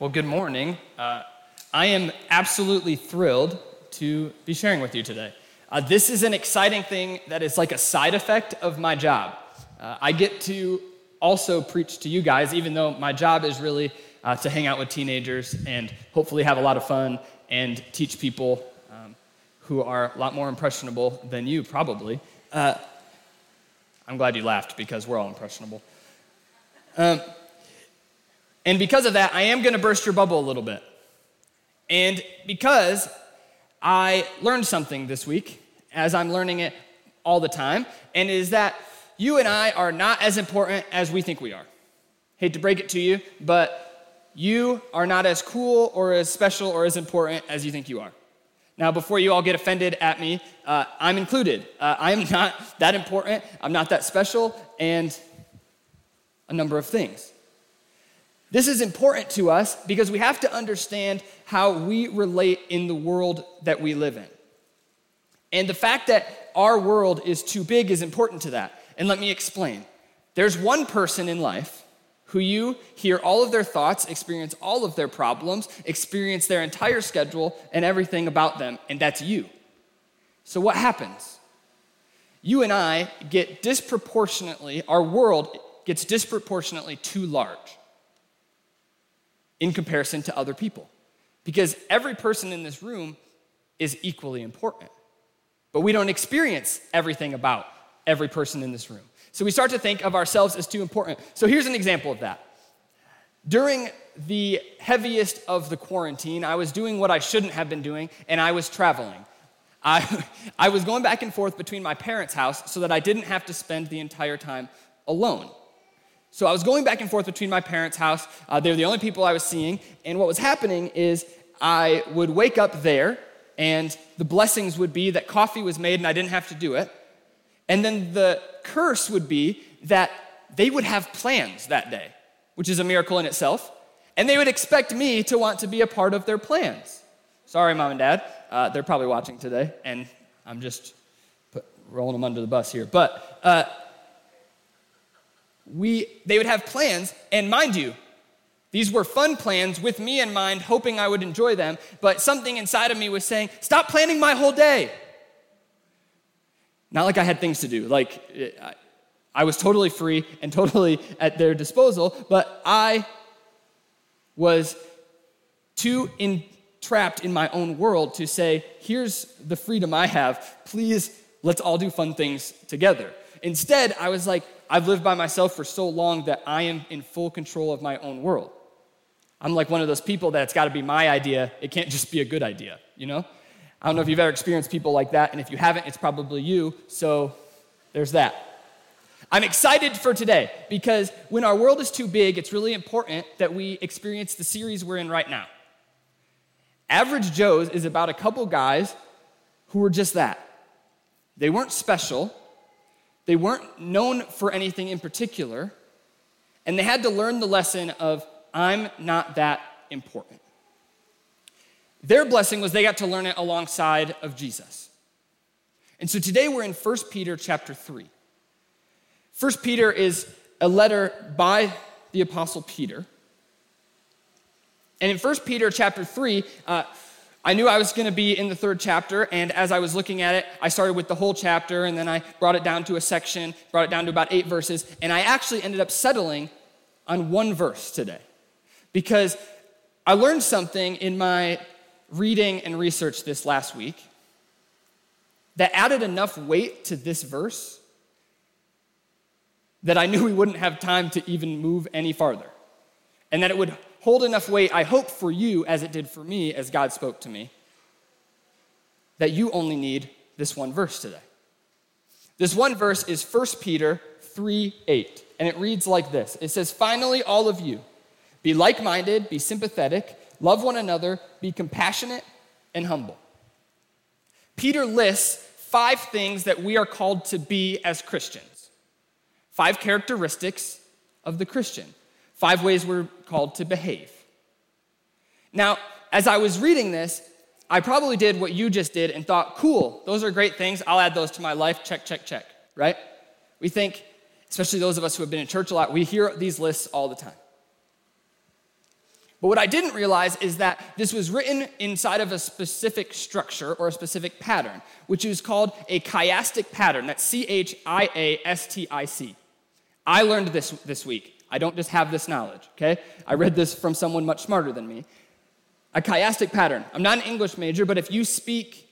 Well, good morning. Uh, I am absolutely thrilled to be sharing with you today. Uh, this is an exciting thing that is like a side effect of my job. Uh, I get to also preach to you guys, even though my job is really uh, to hang out with teenagers and hopefully have a lot of fun and teach people um, who are a lot more impressionable than you, probably. Uh, I'm glad you laughed because we're all impressionable. Um, and because of that, I am going to burst your bubble a little bit. And because I learned something this week, as I'm learning it all the time, and it is that you and I are not as important as we think we are. Hate to break it to you, but you are not as cool or as special or as important as you think you are. Now, before you all get offended at me, uh, I'm included. Uh, I am not that important, I'm not that special, and a number of things. This is important to us because we have to understand how we relate in the world that we live in. And the fact that our world is too big is important to that. And let me explain. There's one person in life who you hear all of their thoughts, experience all of their problems, experience their entire schedule and everything about them, and that's you. So, what happens? You and I get disproportionately, our world gets disproportionately too large in comparison to other people. Because every person in this room is equally important. But we don't experience everything about every person in this room. So we start to think of ourselves as too important. So here's an example of that. During the heaviest of the quarantine, I was doing what I shouldn't have been doing, and I was traveling. I, I was going back and forth between my parents' house so that I didn't have to spend the entire time alone. So I was going back and forth between my parents' house. Uh, they were the only people I was seeing. And what was happening is I would wake up there, and the blessings would be that coffee was made and I didn't have to do it. And then the curse would be that they would have plans that day, which is a miracle in itself. And they would expect me to want to be a part of their plans. Sorry, mom and dad. Uh, they're probably watching today, and I'm just put, rolling them under the bus here. But uh, we, they would have plans, and mind you, these were fun plans with me in mind, hoping I would enjoy them, but something inside of me was saying, Stop planning my whole day. Not like I had things to do. Like, I was totally free and totally at their disposal, but I was too entrapped in my own world to say, Here's the freedom I have. Please, let's all do fun things together. Instead, I was like, I've lived by myself for so long that I am in full control of my own world. I'm like one of those people that it's got to be my idea. It can't just be a good idea, you know? I don't know if you've ever experienced people like that, and if you haven't, it's probably you. So there's that. I'm excited for today because when our world is too big, it's really important that we experience the series we're in right now. Average Joe's is about a couple guys who were just that. They weren't special, they weren't known for anything in particular, and they had to learn the lesson of, I'm not that important. Their blessing was they got to learn it alongside of Jesus. And so today we're in 1 Peter chapter 3. 1 Peter is a letter by the Apostle Peter. And in 1 Peter chapter 3, uh, I knew I was going to be in the third chapter, and as I was looking at it, I started with the whole chapter, and then I brought it down to a section, brought it down to about eight verses, and I actually ended up settling on one verse today. Because I learned something in my reading and research this last week that added enough weight to this verse that I knew we wouldn't have time to even move any farther, and that it would hold enough weight, I hope, for you as it did for me as God spoke to me, that you only need this one verse today. This one verse is 1 Peter 3 8, and it reads like this It says, Finally, all of you, be like minded, be sympathetic, love one another, be compassionate and humble. Peter lists five things that we are called to be as Christians, five characteristics of the Christian. Five ways we're called to behave. Now, as I was reading this, I probably did what you just did and thought, cool, those are great things. I'll add those to my life. Check, check, check, right? We think, especially those of us who have been in church a lot, we hear these lists all the time. But what I didn't realize is that this was written inside of a specific structure or a specific pattern, which is called a chiastic pattern. That's C H I A S T I C. I learned this this week. I don't just have this knowledge, okay? I read this from someone much smarter than me. A chiastic pattern. I'm not an English major, but if you speak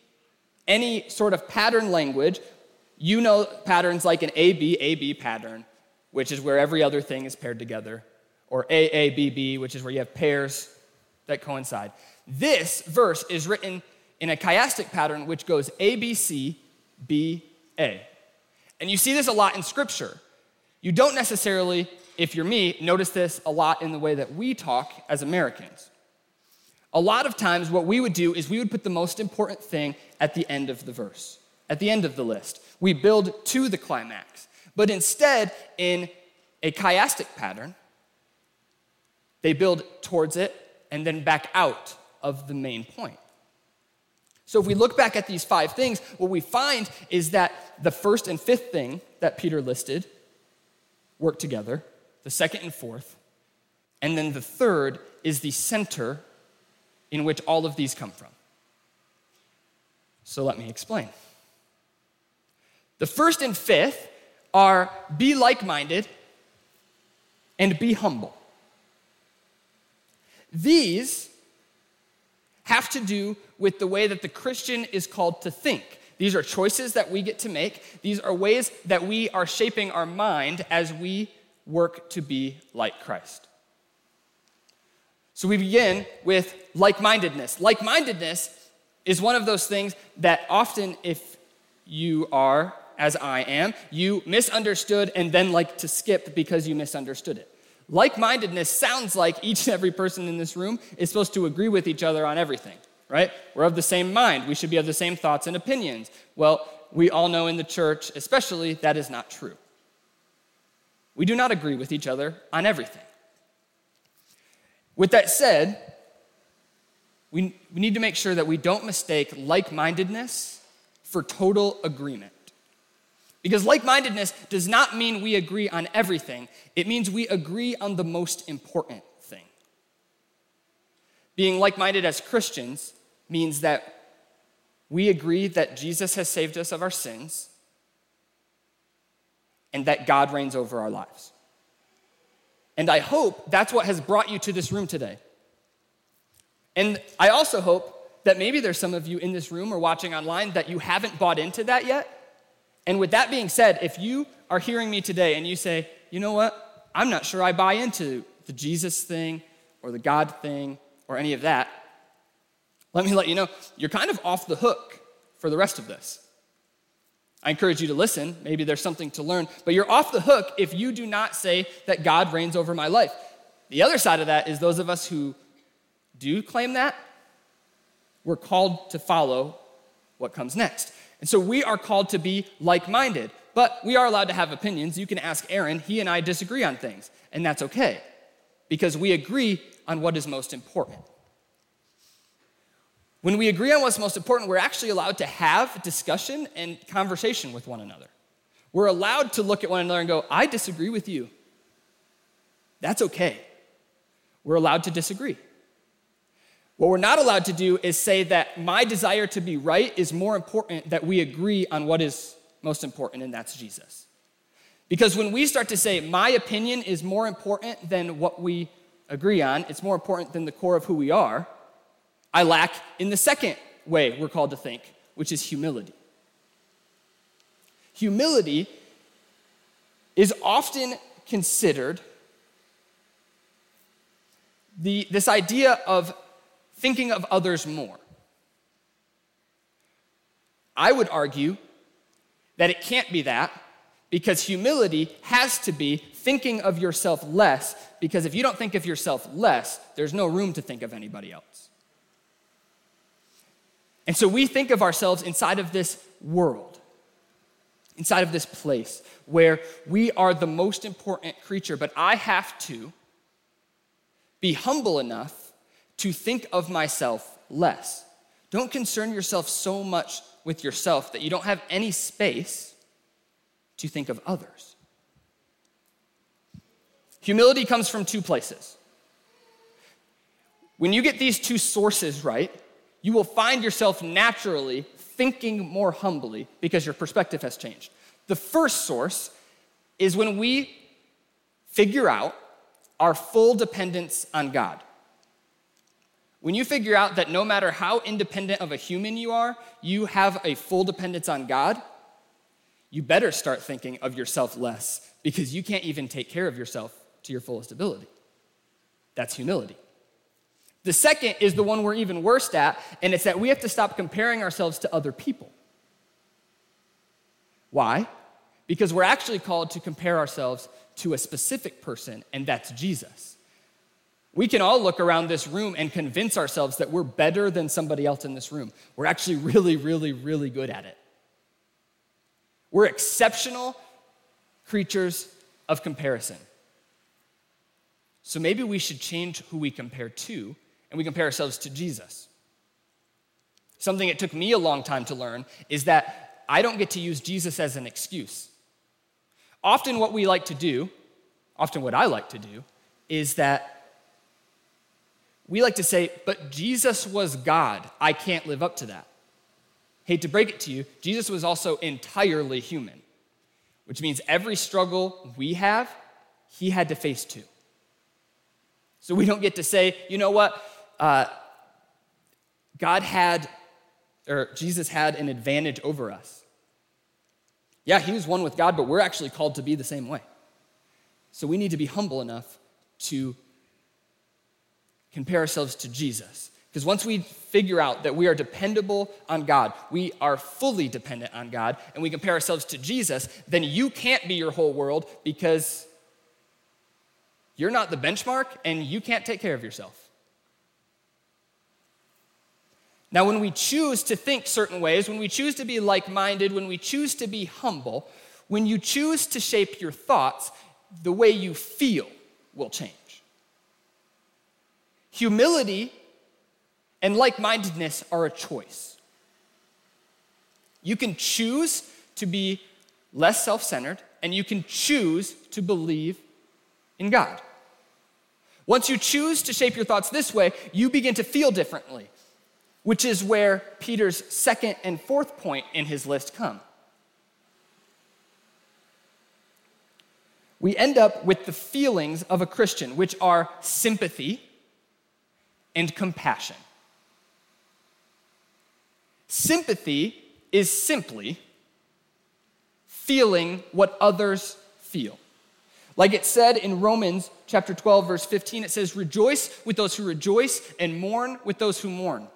any sort of pattern language, you know patterns like an AB AB pattern, which is where every other thing is paired together, or AABB, which is where you have pairs that coincide. This verse is written in a chiastic pattern which goes ABC, B, A. And you see this a lot in scripture. You don't necessarily, if you're me, notice this a lot in the way that we talk as Americans. A lot of times, what we would do is we would put the most important thing at the end of the verse, at the end of the list. We build to the climax. But instead, in a chiastic pattern, they build towards it and then back out of the main point. So if we look back at these five things, what we find is that the first and fifth thing that Peter listed work together, the second and fourth, and then the third is the center in which all of these come from. So let me explain. The first and fifth are be like minded and be humble. These have to do with the way that the Christian is called to think. These are choices that we get to make. These are ways that we are shaping our mind as we work to be like Christ. So we begin with like mindedness. Like mindedness is one of those things that often, if you are, as I am, you misunderstood and then like to skip because you misunderstood it. Like mindedness sounds like each and every person in this room is supposed to agree with each other on everything, right? We're of the same mind. We should be of the same thoughts and opinions. Well, we all know in the church, especially, that is not true. We do not agree with each other on everything. With that said, we, we need to make sure that we don't mistake like mindedness for total agreement. Because like mindedness does not mean we agree on everything, it means we agree on the most important thing. Being like minded as Christians means that we agree that Jesus has saved us of our sins and that God reigns over our lives. And I hope that's what has brought you to this room today. And I also hope that maybe there's some of you in this room or watching online that you haven't bought into that yet. And with that being said, if you are hearing me today and you say, you know what, I'm not sure I buy into the Jesus thing or the God thing or any of that, let me let you know, you're kind of off the hook for the rest of this. I encourage you to listen. Maybe there's something to learn, but you're off the hook if you do not say that God reigns over my life. The other side of that is those of us who do claim that, we're called to follow what comes next. And so we are called to be like minded, but we are allowed to have opinions. You can ask Aaron, he and I disagree on things, and that's okay because we agree on what is most important. When we agree on what's most important, we're actually allowed to have discussion and conversation with one another. We're allowed to look at one another and go, I disagree with you. That's okay. We're allowed to disagree. What we're not allowed to do is say that my desire to be right is more important that we agree on what is most important, and that's Jesus. Because when we start to say, my opinion is more important than what we agree on, it's more important than the core of who we are, I lack in the second way we're called to think, which is humility. Humility is often considered the, this idea of thinking of others more. I would argue that it can't be that because humility has to be thinking of yourself less, because if you don't think of yourself less, there's no room to think of anybody else. And so we think of ourselves inside of this world, inside of this place where we are the most important creature, but I have to be humble enough to think of myself less. Don't concern yourself so much with yourself that you don't have any space to think of others. Humility comes from two places. When you get these two sources right, you will find yourself naturally thinking more humbly because your perspective has changed. The first source is when we figure out our full dependence on God. When you figure out that no matter how independent of a human you are, you have a full dependence on God, you better start thinking of yourself less because you can't even take care of yourself to your fullest ability. That's humility. The second is the one we're even worse at, and it's that we have to stop comparing ourselves to other people. Why? Because we're actually called to compare ourselves to a specific person, and that's Jesus. We can all look around this room and convince ourselves that we're better than somebody else in this room. We're actually really, really, really good at it. We're exceptional creatures of comparison. So maybe we should change who we compare to and we compare ourselves to Jesus. Something it took me a long time to learn is that I don't get to use Jesus as an excuse. Often, what we like to do, often what I like to do, is that we like to say, but Jesus was God. I can't live up to that. Hate to break it to you, Jesus was also entirely human, which means every struggle we have, he had to face too. So we don't get to say, you know what, uh, God had, or Jesus had an advantage over us. Yeah, he was one with God, but we're actually called to be the same way. So we need to be humble enough to compare ourselves to Jesus. Because once we figure out that we are dependable on God, we are fully dependent on God, and we compare ourselves to Jesus, then you can't be your whole world because you're not the benchmark and you can't take care of yourself. Now, when we choose to think certain ways, when we choose to be like minded, when we choose to be humble, when you choose to shape your thoughts, the way you feel will change. Humility and like mindedness are a choice. You can choose to be less self centered, and you can choose to believe in God. Once you choose to shape your thoughts this way, you begin to feel differently which is where Peter's second and fourth point in his list come. We end up with the feelings of a Christian, which are sympathy and compassion. Sympathy is simply feeling what others feel. Like it said in Romans chapter 12 verse 15 it says rejoice with those who rejoice and mourn with those who mourn.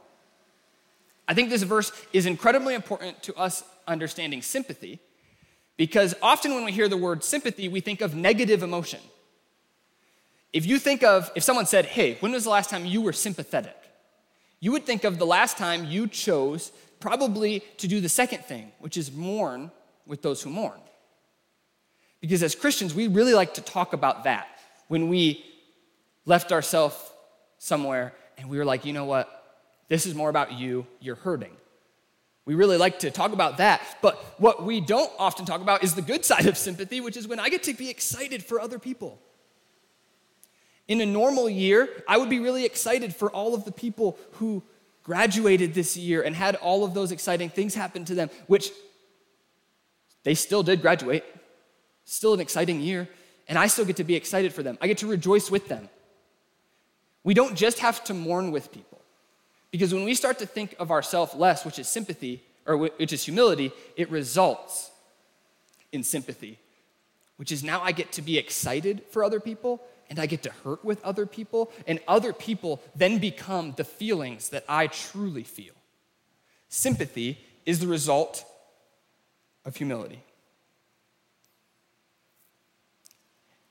I think this verse is incredibly important to us understanding sympathy because often when we hear the word sympathy, we think of negative emotion. If you think of, if someone said, hey, when was the last time you were sympathetic? You would think of the last time you chose probably to do the second thing, which is mourn with those who mourn. Because as Christians, we really like to talk about that when we left ourselves somewhere and we were like, you know what? This is more about you, you're hurting. We really like to talk about that, but what we don't often talk about is the good side of sympathy, which is when I get to be excited for other people. In a normal year, I would be really excited for all of the people who graduated this year and had all of those exciting things happen to them, which they still did graduate. Still an exciting year, and I still get to be excited for them. I get to rejoice with them. We don't just have to mourn with people. Because when we start to think of ourselves less, which is sympathy, or which is humility, it results in sympathy, which is now I get to be excited for other people and I get to hurt with other people, and other people then become the feelings that I truly feel. Sympathy is the result of humility.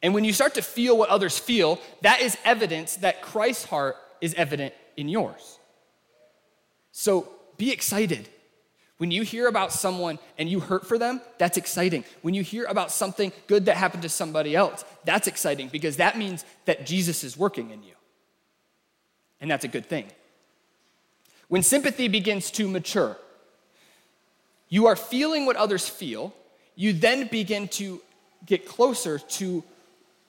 And when you start to feel what others feel, that is evidence that Christ's heart is evident in yours. So be excited. When you hear about someone and you hurt for them, that's exciting. When you hear about something good that happened to somebody else, that's exciting because that means that Jesus is working in you. And that's a good thing. When sympathy begins to mature, you are feeling what others feel, you then begin to get closer to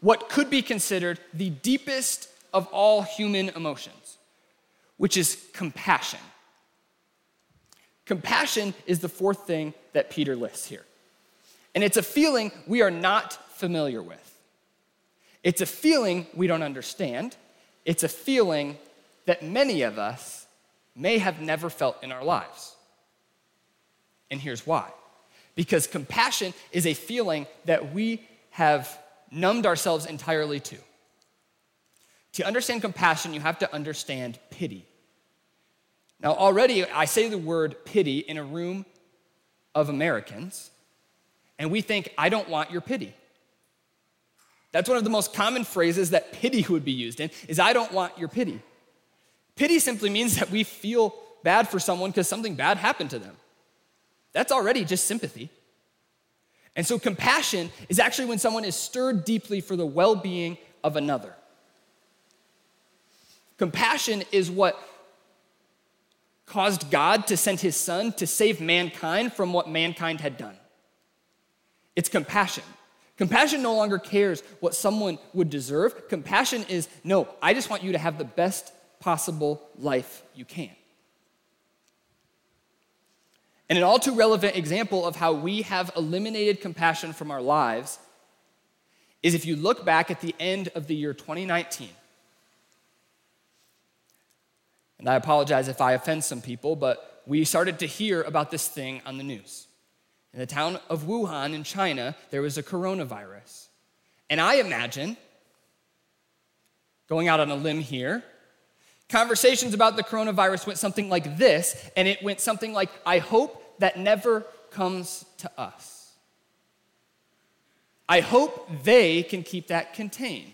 what could be considered the deepest of all human emotions, which is compassion. Compassion is the fourth thing that Peter lists here. And it's a feeling we are not familiar with. It's a feeling we don't understand. It's a feeling that many of us may have never felt in our lives. And here's why because compassion is a feeling that we have numbed ourselves entirely to. To understand compassion, you have to understand pity. Now, already I say the word pity in a room of Americans, and we think, I don't want your pity. That's one of the most common phrases that pity would be used in, is I don't want your pity. Pity simply means that we feel bad for someone because something bad happened to them. That's already just sympathy. And so compassion is actually when someone is stirred deeply for the well being of another. Compassion is what caused God to send his son to save mankind from what mankind had done. It's compassion. Compassion no longer cares what someone would deserve. Compassion is no, I just want you to have the best possible life you can. And an all too relevant example of how we have eliminated compassion from our lives is if you look back at the end of the year 2019. And I apologize if I offend some people, but we started to hear about this thing on the news. In the town of Wuhan in China, there was a coronavirus. And I imagine, going out on a limb here, conversations about the coronavirus went something like this, and it went something like, I hope that never comes to us. I hope they can keep that contained.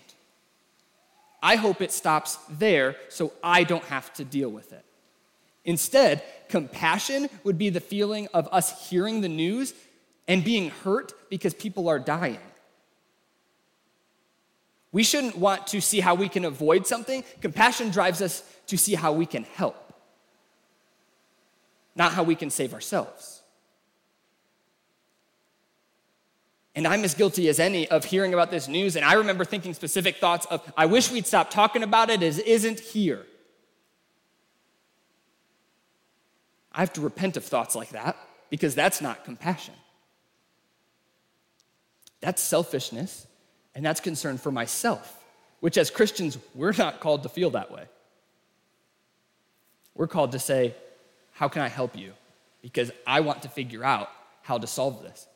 I hope it stops there so I don't have to deal with it. Instead, compassion would be the feeling of us hearing the news and being hurt because people are dying. We shouldn't want to see how we can avoid something. Compassion drives us to see how we can help, not how we can save ourselves. And I'm as guilty as any of hearing about this news. And I remember thinking specific thoughts of, I wish we'd stop talking about it, it isn't here. I have to repent of thoughts like that because that's not compassion. That's selfishness, and that's concern for myself, which as Christians, we're not called to feel that way. We're called to say, How can I help you? Because I want to figure out how to solve this.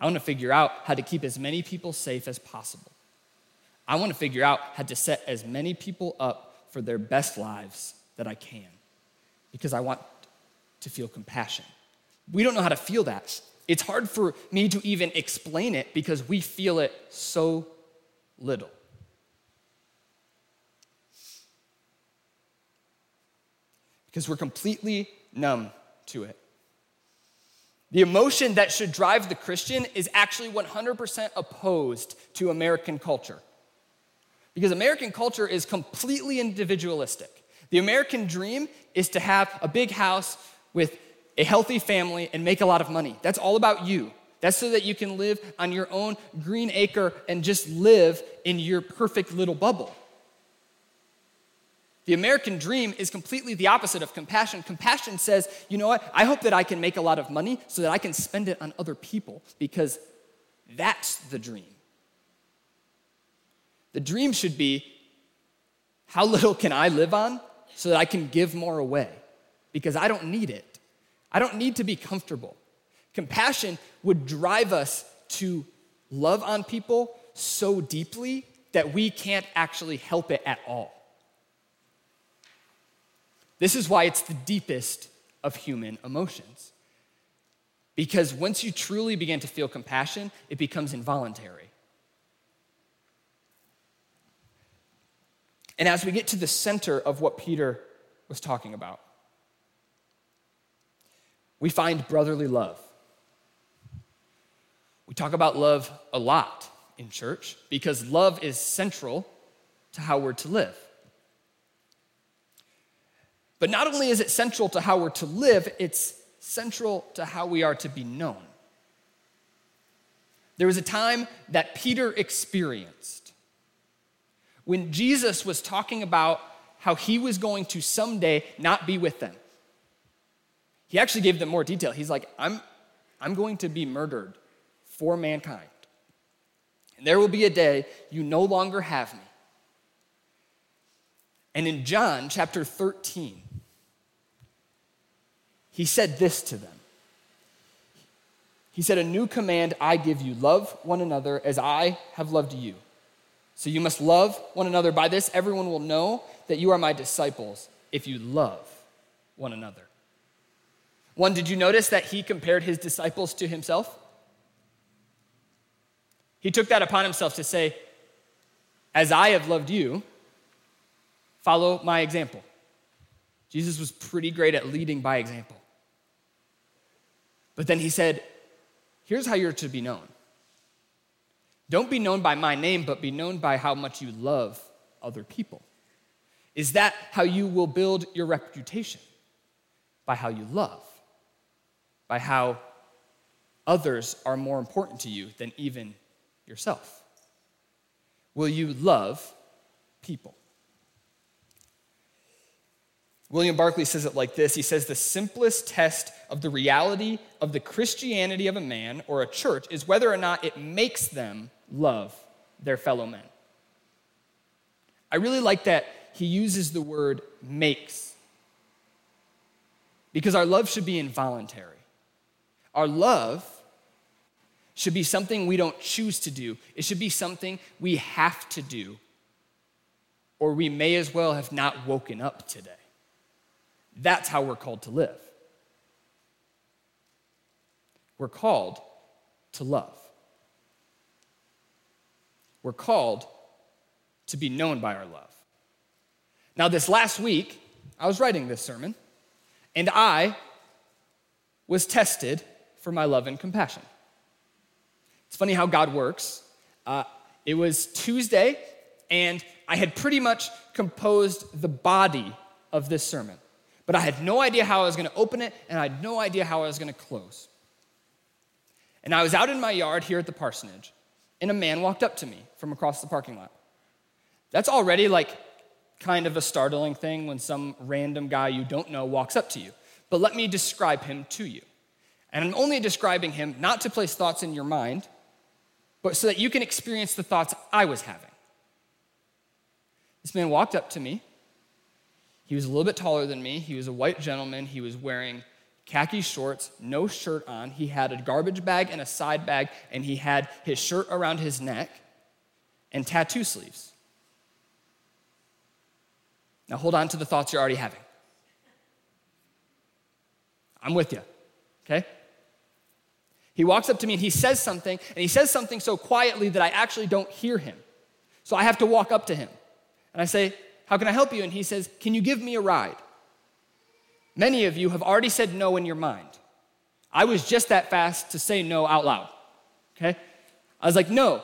I want to figure out how to keep as many people safe as possible. I want to figure out how to set as many people up for their best lives that I can because I want to feel compassion. We don't know how to feel that. It's hard for me to even explain it because we feel it so little. Because we're completely numb to it. The emotion that should drive the Christian is actually 100% opposed to American culture. Because American culture is completely individualistic. The American dream is to have a big house with a healthy family and make a lot of money. That's all about you. That's so that you can live on your own green acre and just live in your perfect little bubble. The American dream is completely the opposite of compassion. Compassion says, you know what? I hope that I can make a lot of money so that I can spend it on other people because that's the dream. The dream should be, how little can I live on so that I can give more away? because I don't need it. I don't need to be comfortable. Compassion would drive us to love on people so deeply that we can't actually help it at all. This is why it's the deepest of human emotions. Because once you truly begin to feel compassion, it becomes involuntary. And as we get to the center of what Peter was talking about, we find brotherly love. We talk about love a lot in church because love is central to how we're to live. But not only is it central to how we're to live, it's central to how we are to be known. There was a time that Peter experienced when Jesus was talking about how he was going to someday not be with them. He actually gave them more detail. He's like, I'm, I'm going to be murdered for mankind. And there will be a day you no longer have me. And in John chapter 13, he said this to them. He said, A new command I give you love one another as I have loved you. So you must love one another. By this, everyone will know that you are my disciples if you love one another. One, did you notice that he compared his disciples to himself? He took that upon himself to say, As I have loved you, follow my example. Jesus was pretty great at leading by example. But then he said, Here's how you're to be known. Don't be known by my name, but be known by how much you love other people. Is that how you will build your reputation? By how you love, by how others are more important to you than even yourself. Will you love people? William Barclay says it like this He says, The simplest test of the reality of the Christianity of a man or a church is whether or not it makes them love their fellow men. I really like that he uses the word makes because our love should be involuntary. Our love should be something we don't choose to do, it should be something we have to do, or we may as well have not woken up today. That's how we're called to live. We're called to love. We're called to be known by our love. Now, this last week, I was writing this sermon, and I was tested for my love and compassion. It's funny how God works. Uh, it was Tuesday, and I had pretty much composed the body of this sermon but I had no idea how I was going to open it, and I had no idea how I was going to close. And I was out in my yard here at the parsonage, and a man walked up to me from across the parking lot. That's already like kind of a startling thing when some random guy you don't know walks up to you. But let me describe him to you. And I'm only describing him not to place thoughts in your mind, but so that you can experience the thoughts I was having. This man walked up to me he was a little bit taller than me. He was a white gentleman. He was wearing khaki shorts, no shirt on. He had a garbage bag and a side bag, and he had his shirt around his neck and tattoo sleeves. Now hold on to the thoughts you're already having. I'm with you, okay? He walks up to me and he says something, and he says something so quietly that I actually don't hear him. So I have to walk up to him. And I say, how can I help you? And he says, Can you give me a ride? Many of you have already said no in your mind. I was just that fast to say no out loud. Okay? I was like, No.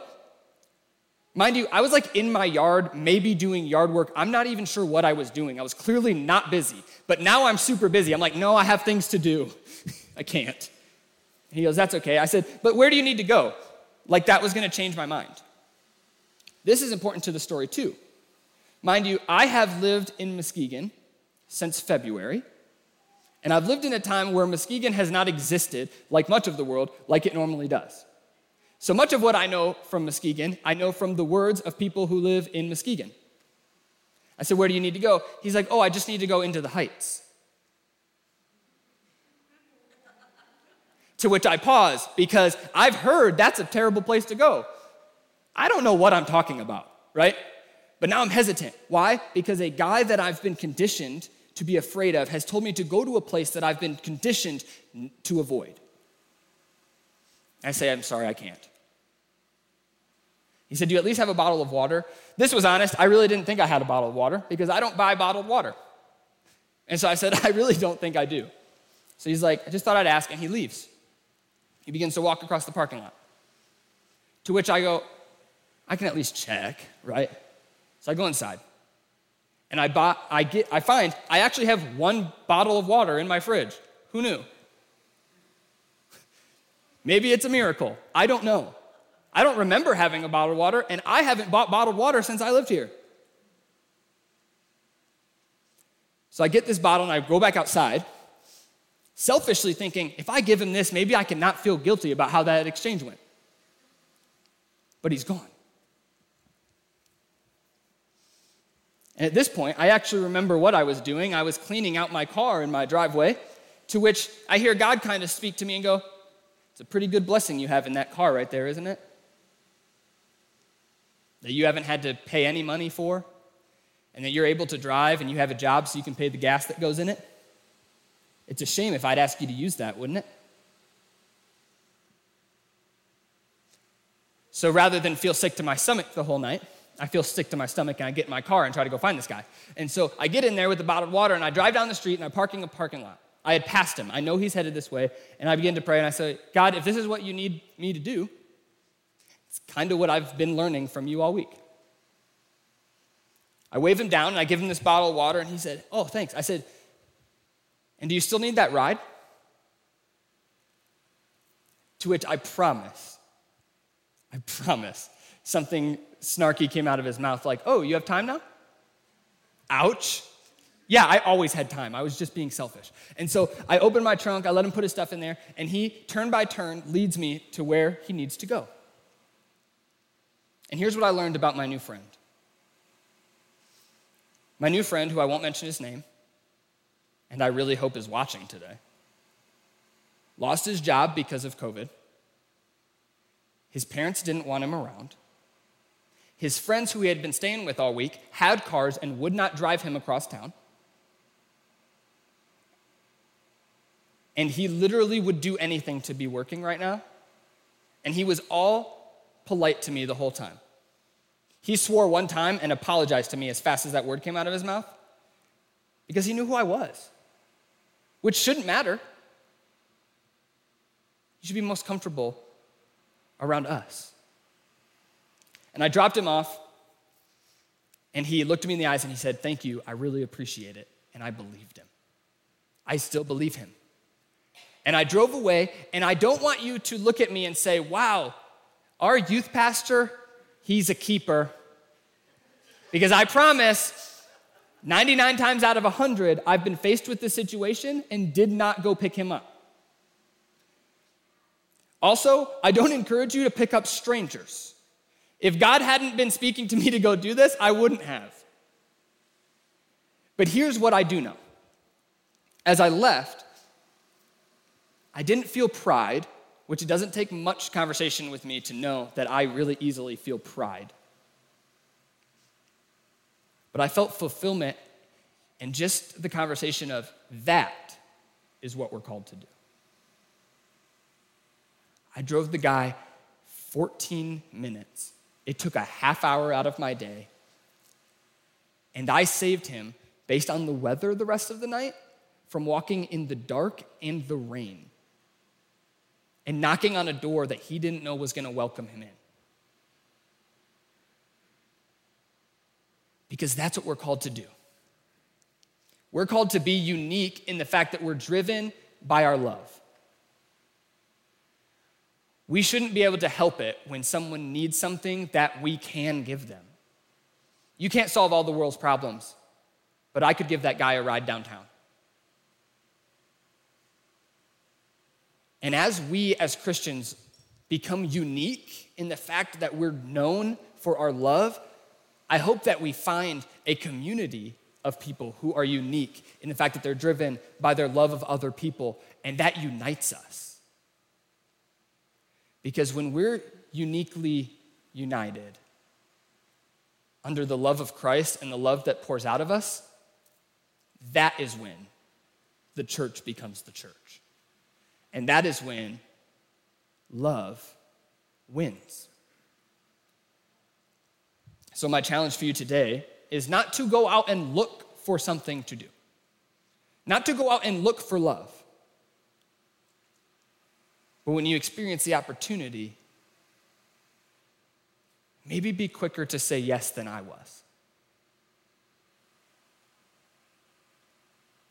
Mind you, I was like in my yard, maybe doing yard work. I'm not even sure what I was doing. I was clearly not busy. But now I'm super busy. I'm like, No, I have things to do. I can't. He goes, That's okay. I said, But where do you need to go? Like that was to change my mind. This is important to the story, too. Mind you, I have lived in Muskegon since February, and I've lived in a time where Muskegon has not existed, like much of the world, like it normally does. So much of what I know from Muskegon, I know from the words of people who live in Muskegon. I said, Where do you need to go? He's like, Oh, I just need to go into the heights. to which I pause because I've heard that's a terrible place to go. I don't know what I'm talking about, right? But now I'm hesitant. Why? Because a guy that I've been conditioned to be afraid of has told me to go to a place that I've been conditioned to avoid. I say, I'm sorry, I can't. He said, Do you at least have a bottle of water? This was honest. I really didn't think I had a bottle of water because I don't buy bottled water. And so I said, I really don't think I do. So he's like, I just thought I'd ask, and he leaves. He begins to walk across the parking lot. To which I go, I can at least check, right? So I go inside and I, bought, I, get, I find I actually have one bottle of water in my fridge. Who knew? Maybe it's a miracle. I don't know. I don't remember having a bottle of water, and I haven't bought bottled water since I lived here. So I get this bottle and I go back outside, selfishly thinking, if I give him this, maybe I can not feel guilty about how that exchange went. But he's gone. And at this point, I actually remember what I was doing. I was cleaning out my car in my driveway, to which I hear God kind of speak to me and go, It's a pretty good blessing you have in that car right there, isn't it? That you haven't had to pay any money for, and that you're able to drive and you have a job so you can pay the gas that goes in it. It's a shame if I'd ask you to use that, wouldn't it? So rather than feel sick to my stomach the whole night, I feel sick to my stomach and I get in my car and try to go find this guy. And so I get in there with the bottled water and I drive down the street and I'm parking a parking lot. I had passed him. I know he's headed this way. And I begin to pray and I say, God, if this is what you need me to do, it's kind of what I've been learning from you all week. I wave him down and I give him this bottle of water and he said, Oh, thanks. I said, And do you still need that ride? To which I promise, I promise, something snarky came out of his mouth like, Oh, you have time now? Ouch. Yeah, I always had time. I was just being selfish. And so I opened my trunk, I let him put his stuff in there, and he, turn by turn, leads me to where he needs to go. And here's what I learned about my new friend. My new friend, who I won't mention his name, and I really hope is watching today, lost his job because of COVID. His parents didn't want him around. His friends who he had been staying with all week had cars and would not drive him across town. And he literally would do anything to be working right now. And he was all polite to me the whole time. He swore one time and apologized to me as fast as that word came out of his mouth because he knew who I was, which shouldn't matter. You should be most comfortable around us. And I dropped him off, and he looked me in the eyes and he said, Thank you, I really appreciate it. And I believed him. I still believe him. And I drove away, and I don't want you to look at me and say, Wow, our youth pastor he's a keeper. Because I promise, 99 times out of 100, I've been faced with this situation and did not go pick him up. Also, I don't encourage you to pick up strangers. If God hadn't been speaking to me to go do this, I wouldn't have. But here's what I do know. As I left, I didn't feel pride which it doesn't take much conversation with me to know that I really easily feel pride. But I felt fulfillment and just the conversation of that is what we're called to do. I drove the guy 14 minutes. It took a half hour out of my day. And I saved him, based on the weather the rest of the night, from walking in the dark and the rain and knocking on a door that he didn't know was going to welcome him in. Because that's what we're called to do. We're called to be unique in the fact that we're driven by our love. We shouldn't be able to help it when someone needs something that we can give them. You can't solve all the world's problems, but I could give that guy a ride downtown. And as we as Christians become unique in the fact that we're known for our love, I hope that we find a community of people who are unique in the fact that they're driven by their love of other people, and that unites us. Because when we're uniquely united under the love of Christ and the love that pours out of us, that is when the church becomes the church. And that is when love wins. So, my challenge for you today is not to go out and look for something to do, not to go out and look for love. But when you experience the opportunity, maybe be quicker to say yes than I was.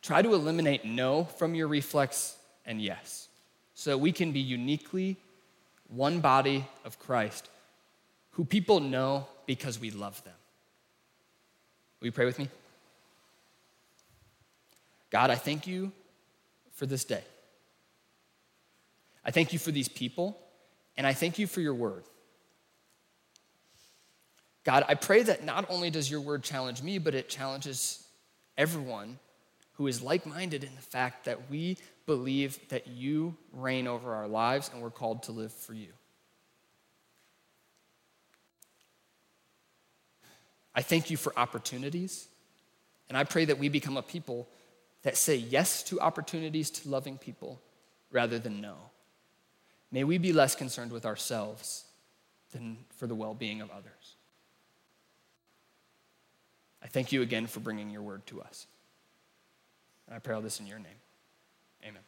Try to eliminate no from your reflex and yes so we can be uniquely one body of Christ who people know because we love them. Will you pray with me? God, I thank you for this day. I thank you for these people, and I thank you for your word. God, I pray that not only does your word challenge me, but it challenges everyone who is like minded in the fact that we believe that you reign over our lives and we're called to live for you. I thank you for opportunities, and I pray that we become a people that say yes to opportunities to loving people rather than no. May we be less concerned with ourselves than for the well being of others. I thank you again for bringing your word to us. And I pray all this in your name. Amen.